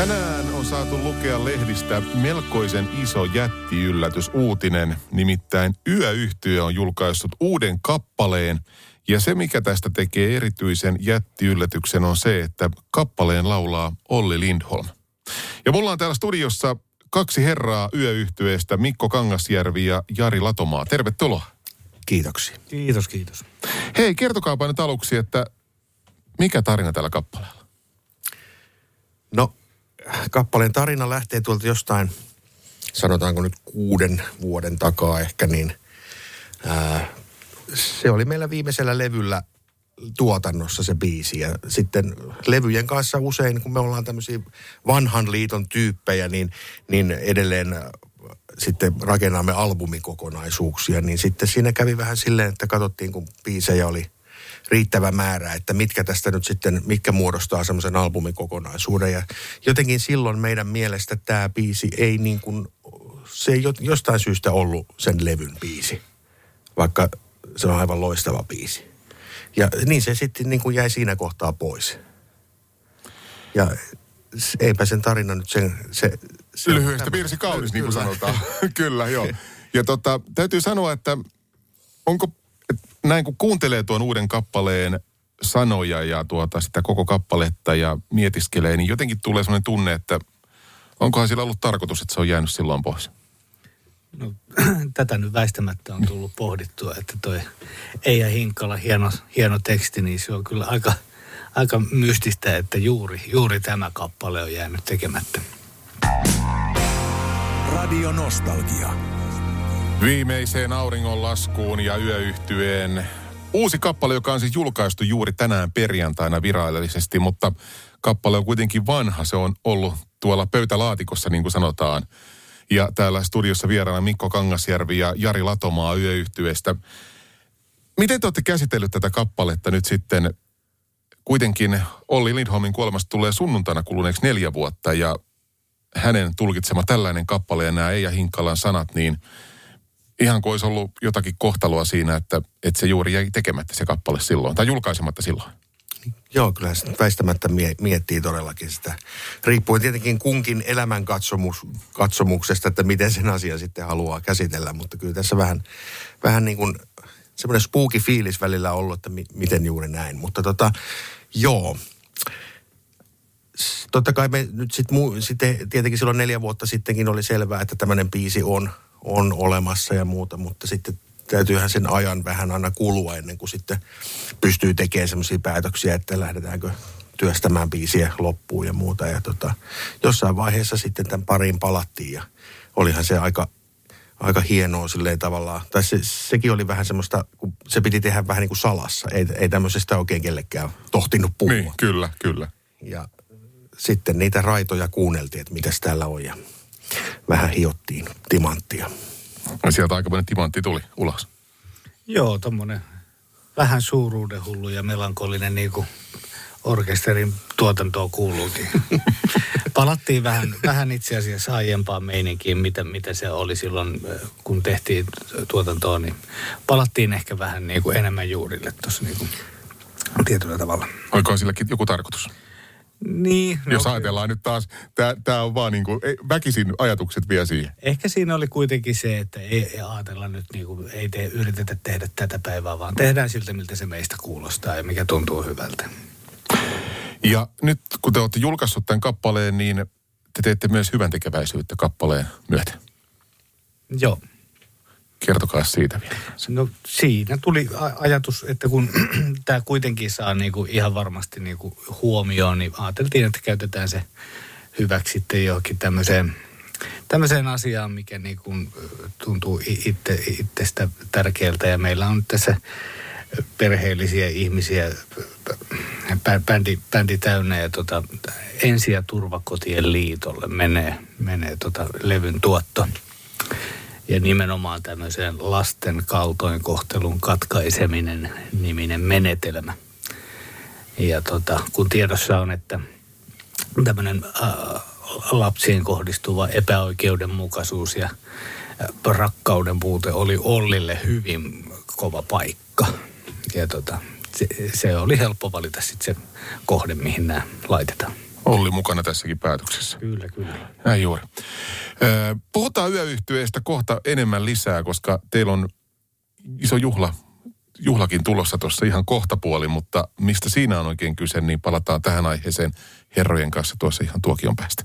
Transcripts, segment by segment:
Tänään on saatu lukea lehdistä melkoisen iso jättiyllätys uutinen, nimittäin Yöyhtiö on julkaissut uuden kappaleen, ja se mikä tästä tekee erityisen jättiyllätyksen on se, että kappaleen laulaa Olli Lindholm. Ja mulla on täällä studiossa kaksi herraa Yöyhtyeestä, Mikko Kangasjärvi ja Jari Latomaa. Tervetuloa. Kiitoksia. Kiitos, kiitos. Hei, kertokaapa nyt aluksi, että mikä tarina tällä kappaleella? No, kappaleen tarina lähtee tuolta jostain, sanotaanko nyt kuuden vuoden takaa ehkä, niin ää, se oli meillä viimeisellä levyllä tuotannossa se biisi. Ja sitten levyjen kanssa usein, kun me ollaan tämmöisiä vanhan liiton tyyppejä, niin, niin edelleen sitten rakennamme albumikokonaisuuksia. Niin sitten siinä kävi vähän silleen, että katsottiin, kun biisejä oli riittävä määrä, että mitkä tästä nyt sitten, mitkä muodostaa semmoisen albumikokonaisuuden. Ja jotenkin silloin meidän mielestä tämä biisi ei niin kuin, se ei jo- jostain syystä ollut sen levyn biisi, vaikka se on aivan loistava biisi. Ja niin se sitten niin kuin jäi siinä kohtaa pois. Ja eipä sen tarina nyt sen... Se, se Lyhyestä piirsi kaunis, niin kuin sanotaan. Kyllä, joo. Ja tota, täytyy sanoa, että onko, näin kun kuuntelee tuon uuden kappaleen sanoja ja tuota sitä koko kappaletta ja mietiskelee, niin jotenkin tulee sellainen tunne, että onkohan sillä ollut tarkoitus, että se on jäänyt silloin pois. No, tätä nyt väistämättä on tullut pohdittua, että toi Eija Hinkkala, hieno, hieno teksti, niin se on kyllä aika, aika mystistä, että juuri, juuri tämä kappale on jäänyt tekemättä. Radio Nostalgia. Viimeiseen auringonlaskuun ja yöyhtyeen uusi kappale, joka on siis julkaistu juuri tänään perjantaina virallisesti, mutta kappale on kuitenkin vanha. Se on ollut tuolla pöytälaatikossa, niin kuin sanotaan. Ja täällä studiossa vieraana Mikko Kangasjärvi ja Jari Latomaa yöyhtyeestä. Miten te olette käsitellyt tätä kappaletta nyt sitten? Kuitenkin Olli Lindholmin kuolemasta tulee sunnuntaina kuluneeksi neljä vuotta ja hänen tulkitsema tällainen kappale ja nämä Eija Hinkkalan sanat, niin ihan kuin olisi ollut jotakin kohtaloa siinä, että, että se juuri jäi tekemättä se kappale silloin, tai julkaisematta silloin. Joo, kyllä se väistämättä mie- miettii todellakin sitä. Riippuen tietenkin kunkin elämän katsomus, katsomuksesta, että miten sen asian sitten haluaa käsitellä. Mutta kyllä tässä vähän, vähän niin kuin semmoinen spooky fiilis välillä ollut, että mi- miten juuri näin. Mutta tota, joo. Totta kai me nyt sit mu- sitten tietenkin silloin neljä vuotta sittenkin oli selvää, että tämmöinen biisi on, on olemassa ja muuta, mutta sitten täytyyhän sen ajan vähän aina kulua ennen kuin sitten pystyy tekemään semmoisia päätöksiä, että lähdetäänkö työstämään biisiä loppuun ja muuta. Ja tota, jossain vaiheessa sitten tämän pariin palattiin ja olihan se aika, aika hienoa silleen tavallaan. Tai se, sekin oli vähän semmoista, kun se piti tehdä vähän niin kuin salassa. Ei, ei tämmöisestä oikein kellekään tohtinut puhua. Niin, kyllä, kyllä. Ja sitten niitä raitoja kuunneltiin, että mitäs täällä on ja vähän hiottiin timanttia. Ja sieltä aikamoinen timantti tuli ulos. Joo, tommonen vähän suuruuden hullu ja melankolinen niin kuin orkesterin tuotantoon kuuluukin. Palattiin vähän, vähän itse asiassa aiempaan meininkiin, mitä, mitä se oli silloin, kun tehtiin tuotantoa, niin palattiin ehkä vähän niin kuin enemmän juurille tuossa niin kuin tietyllä tavalla. Oiko silläkin joku tarkoitus? Niin. No, Jos ajatellaan nyt taas, tämä on vaan niin kuin, ei, väkisin ajatukset vie siihen. Ehkä siinä oli kuitenkin se, että ei, ei ajatella nyt, niin kuin, ei te, yritetä tehdä tätä päivää, vaan tehdään siltä, miltä se meistä kuulostaa ja mikä tuntuu hyvältä. Ja nyt kun te olette julkaissut tämän kappaleen, niin te teette myös hyvän tekeväisyyttä kappaleen myötä. Joo. Kertokaa siitä vielä. No siinä tuli ajatus, että kun tämä kuitenkin saa niinku ihan varmasti niinku huomioon, niin ajateltiin, että käytetään se hyväksi sitten johonkin tämmöiseen, tämmöiseen asiaan, mikä niinku tuntuu itse, itsestä tärkeältä. Ja meillä on tässä perheellisiä ihmisiä bä- bändi, bändi täynnä ja tota, ensi- ja turvakotien liitolle menee, menee tota levyn tuotto. Ja nimenomaan tämmöiseen lasten kaltoinkohtelun katkaiseminen niminen menetelmä. Ja tota, kun tiedossa on, että tämmöinen äh, lapsiin kohdistuva epäoikeudenmukaisuus ja äh, rakkauden puute oli Ollille hyvin kova paikka. Ja tota, se, se oli helppo valita sitten se kohde, mihin nämä laitetaan. Olli mukana tässäkin päätöksessä. Kyllä, kyllä. Näin juuri. Puhutaan yöyhtyeestä kohta enemmän lisää, koska teillä on iso juhla, juhlakin tulossa tuossa ihan kohta puoli, mutta mistä siinä on oikein kyse, niin palataan tähän aiheeseen herrojen kanssa tuossa ihan tuokion päästä.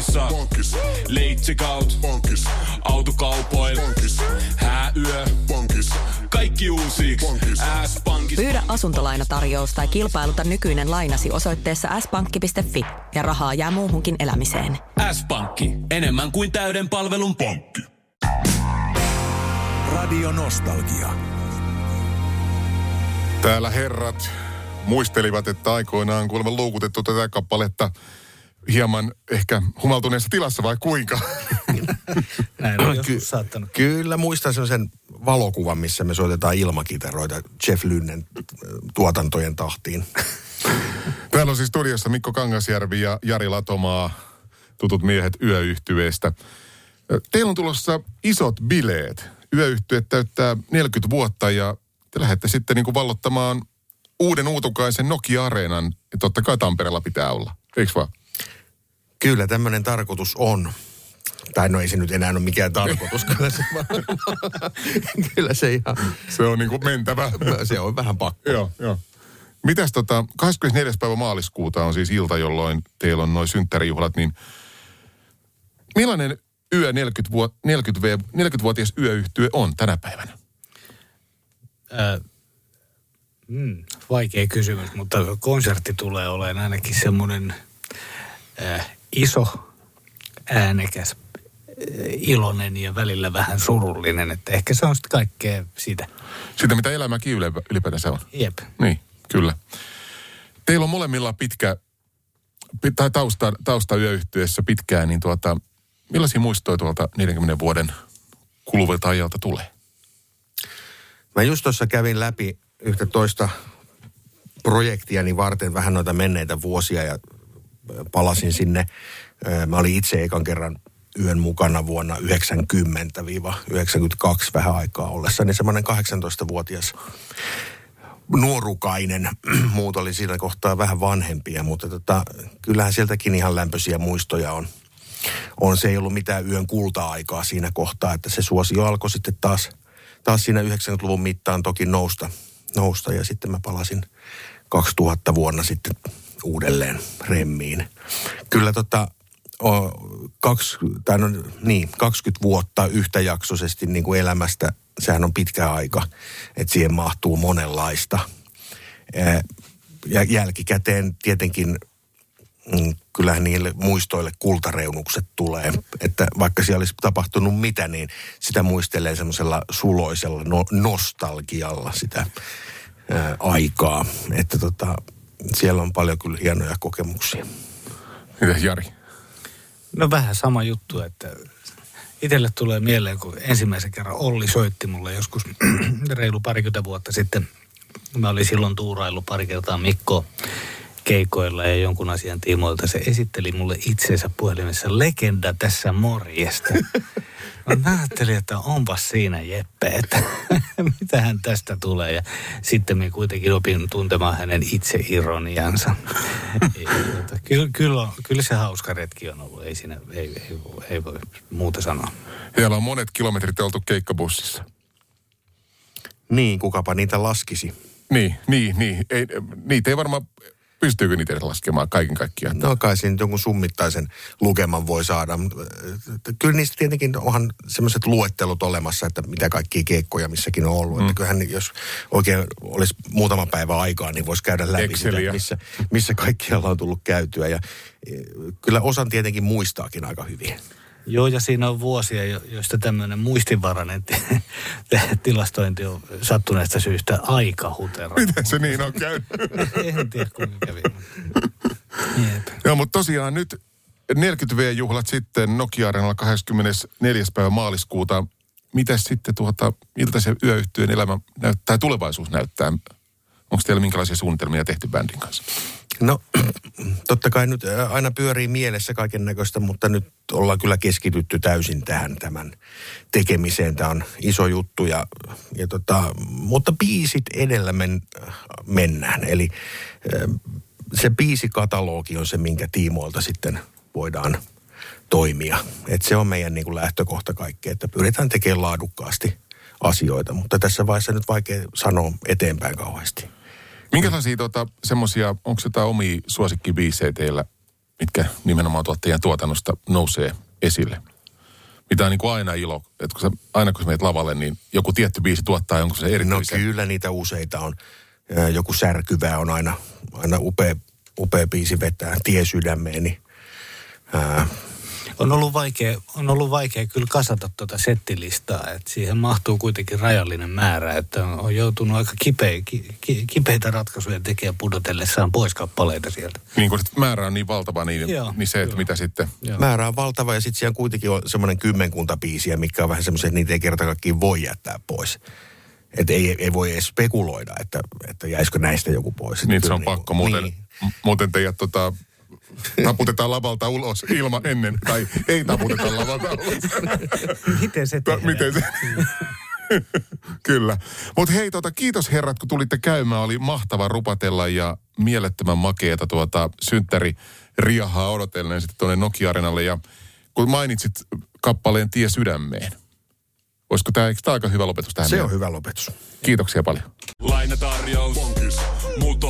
Polttereissa. Bonkis. Leitsikaut. Bonkis. Autokaupoil. Bonkis. Hääyö. Bonkis. Kaikki uusi. S-pankki. Pyydä asuntolainatarjous tai kilpailuta nykyinen lainasi osoitteessa s-pankki.fi ja rahaa jää muuhunkin elämiseen. S-pankki. Enemmän kuin täyden palvelun pankki. Radio Nostalgia. Täällä herrat muistelivat, että aikoinaan kuulemma luukutettu tätä kappaletta hieman ehkä humaltuneessa tilassa vai kuinka? Näin on Ky- saattanut. Kyllä muistan sen valokuvan, missä me soitetaan ilmakiteroita Jeff Lynnen äh, tuotantojen tahtiin. Täällä on siis studiossa Mikko Kangasjärvi ja Jari Latomaa, tutut miehet yöyhtyeestä. Teillä on tulossa isot bileet. Yöyhtyeet täyttää 40 vuotta ja te lähdette sitten niin kuin vallottamaan uuden uutukaisen Nokia-areenan. Ja totta kai Tampereella pitää olla, eikö vaan? Kyllä tämmöinen tarkoitus on. Tai no ei se nyt enää ole mikään tarkoitus, kyllä se, kyllä se ihan, Se on niin kuin mentävä. se on vähän pakko. joo, joo. Mitäs tota, 24. päivä maaliskuuta on siis ilta, jolloin teillä on noin synttärijuhlat, niin millainen yö 40 vuot, 40 v, 40-vuotias yöyhtye on tänä päivänä? Ää, mm, vaikea kysymys, mutta konsertti tulee olemaan ainakin semmoinen ää, iso, äänekäs, ää, iloinen ja välillä vähän surullinen. Että ehkä se on sitten kaikkea sitä. Sitä, mitä elämäkin ylipäätänsä on. Jep. Niin, kyllä. Teillä on molemmilla pitkä, pi- tai tausta, tausta yöyhtyessä pitkään, niin tuota, millaisia muistoja tuolta 40 vuoden kuluvalta ajalta tulee? Mä just tuossa kävin läpi yhtä toista projektiani varten vähän noita menneitä vuosia ja palasin sinne. Mä olin itse ekan kerran yön mukana vuonna 90-92 vähän aikaa ollessani semmoinen 18-vuotias nuorukainen. Muut oli siinä kohtaa vähän vanhempia, mutta tota, kyllähän sieltäkin ihan lämpöisiä muistoja on. on. Se ei ollut mitään yön kulta-aikaa siinä kohtaa, että se suosio alkoi sitten taas, taas siinä 90-luvun mittaan toki nousta, nousta ja sitten mä palasin 2000 vuonna sitten uudelleen remmiin. Kyllä tota, o, kaksi, tai no, niin, 20 vuotta yhtäjaksoisesti niin kuin elämästä, sehän on pitkä aika, että siihen mahtuu monenlaista. Ja jälkikäteen tietenkin mm, kyllähän niille muistoille kultareunukset tulee. Että vaikka siellä olisi tapahtunut mitä, niin sitä muistelee semmoisella suloisella no, nostalgialla sitä ää, aikaa. Että tota, siellä on paljon kyllä hienoja kokemuksia. Mitä Jari? No vähän sama juttu, että itselle tulee mieleen, kun ensimmäisen kerran Olli soitti mulle joskus reilu parikymmentä vuotta sitten. Mä olin silloin tuurailu pari kertaa Mikko keikoilla ja jonkun asian tiimoilta. Se esitteli mulle itseensä puhelimessa legenda tässä morjesta. No, mä ajattelin, että onpas siinä Jeppe, että mitähän tästä tulee. Ja sitten minä kuitenkin opin tuntemaan hänen itseironiansa. Tota, Kyllä, kyllä, on, kyllä se hauska retki on ollut, ei, siinä, ei, ei, voi- ei voi muuta sanoa. Siellä on monet kilometrit oltu keikkabussissa. Niin, kukapa niitä laskisi. Niin, niin, niin. Ei, niitä ei varmaan, pystyykö niitä laskemaan kaiken kaikkiaan? No kai siinä jonkun summittaisen lukeman voi saada. Mutta, äh, Kyllä niistä tietenkin onhan semmoiset luettelut olemassa, että mitä kaikkia keikkoja missäkin on ollut. Mm. Että kyllähän jos oikein olisi muutama päivä aikaa, niin voisi käydä läpi sitä, Exceliä. missä, missä kaikkialla on tullut käytyä. Ja eh, kyllä osan tietenkin muistaakin aika hyvin. Joo, ja siinä on vuosia, jo- joista tämmöinen muistinvarainen ti- tilastointi on sattuneesta syystä aika hutera. Miten se niin on käynyt? en tiedä, kuinka kävi. Jep. Joo, mutta tosiaan nyt 40V-juhlat sitten Nokia-areenalla 24. päivä maaliskuuta. Mitäs sitten tuota, miltä se yöyhtyön elämä näyttää, tulevaisuus näyttää? Onko teillä minkälaisia suunnitelmia tehty bändin kanssa? No, totta kai nyt aina pyörii mielessä kaiken näköistä, mutta nyt ollaan kyllä keskitytty täysin tähän tämän tekemiseen. Tämä on iso juttu, ja, ja tota, mutta biisit edellä men, mennään. Eli se biisikatalogi on se, minkä tiimoilta sitten voidaan toimia. Et se on meidän niin kuin lähtökohta kaikkea, että pyritään tekemään laadukkaasti asioita, mutta tässä vaiheessa nyt vaikea sanoa eteenpäin kauheasti. Minkälaisia tota, semmoisia, onko jotain omia suosikkibiisejä teillä, mitkä nimenomaan tuottajien tuotannosta nousee esille? Mitä on niin kuin aina ilo, että kun sä, aina kun sä menet lavalle, niin joku tietty biisi tuottaa jonkun se No erityisen. kyllä niitä useita on. Joku särkyvä on aina, aina upea, upea biisi vetää tie sydämeeni. Ää, On ollut vaikea, on ollut vaikea kyllä kasata tuota settilistaa, että siihen mahtuu kuitenkin rajallinen määrä, että on, joutunut aika kipeä, ki, ki, kipeitä ratkaisuja tekemään pudotellessaan pois kappaleita sieltä. Niin kun määrä on niin valtava, niin, Joo, niin se, että joo. mitä sitten... Joo. määrä on valtava ja sitten siellä kuitenkin on semmoinen kymmenkunta biisiä, mikä on vähän semmoisia, että niitä ei kerta kaikkiaan voi jättää pois. Että ei, ei voi edes spekuloida, että, että jäisikö näistä joku pois. Niin, se on niinku- pakko. Muuten, Niin. muuten teidät tota, taputetaan lavalta ulos ilman ennen, tai ei taputeta lavalta ulos. Miten se tehdään? miten se? Kyllä. Mutta hei, tota, kiitos herrat, kun tulitte käymään. Oli mahtava rupatella ja mielettömän makeeta tuota synttäri riahaa odotellen sitten tuonne Nokia-arenalle. Ja kun mainitsit kappaleen Tie sydämeen. Olisiko tämä, aika hyvä lopetus tähän? Se meidän? on hyvä lopetus. Kiitoksia paljon. Lainatarjous. Bonkis. Muuttohommi.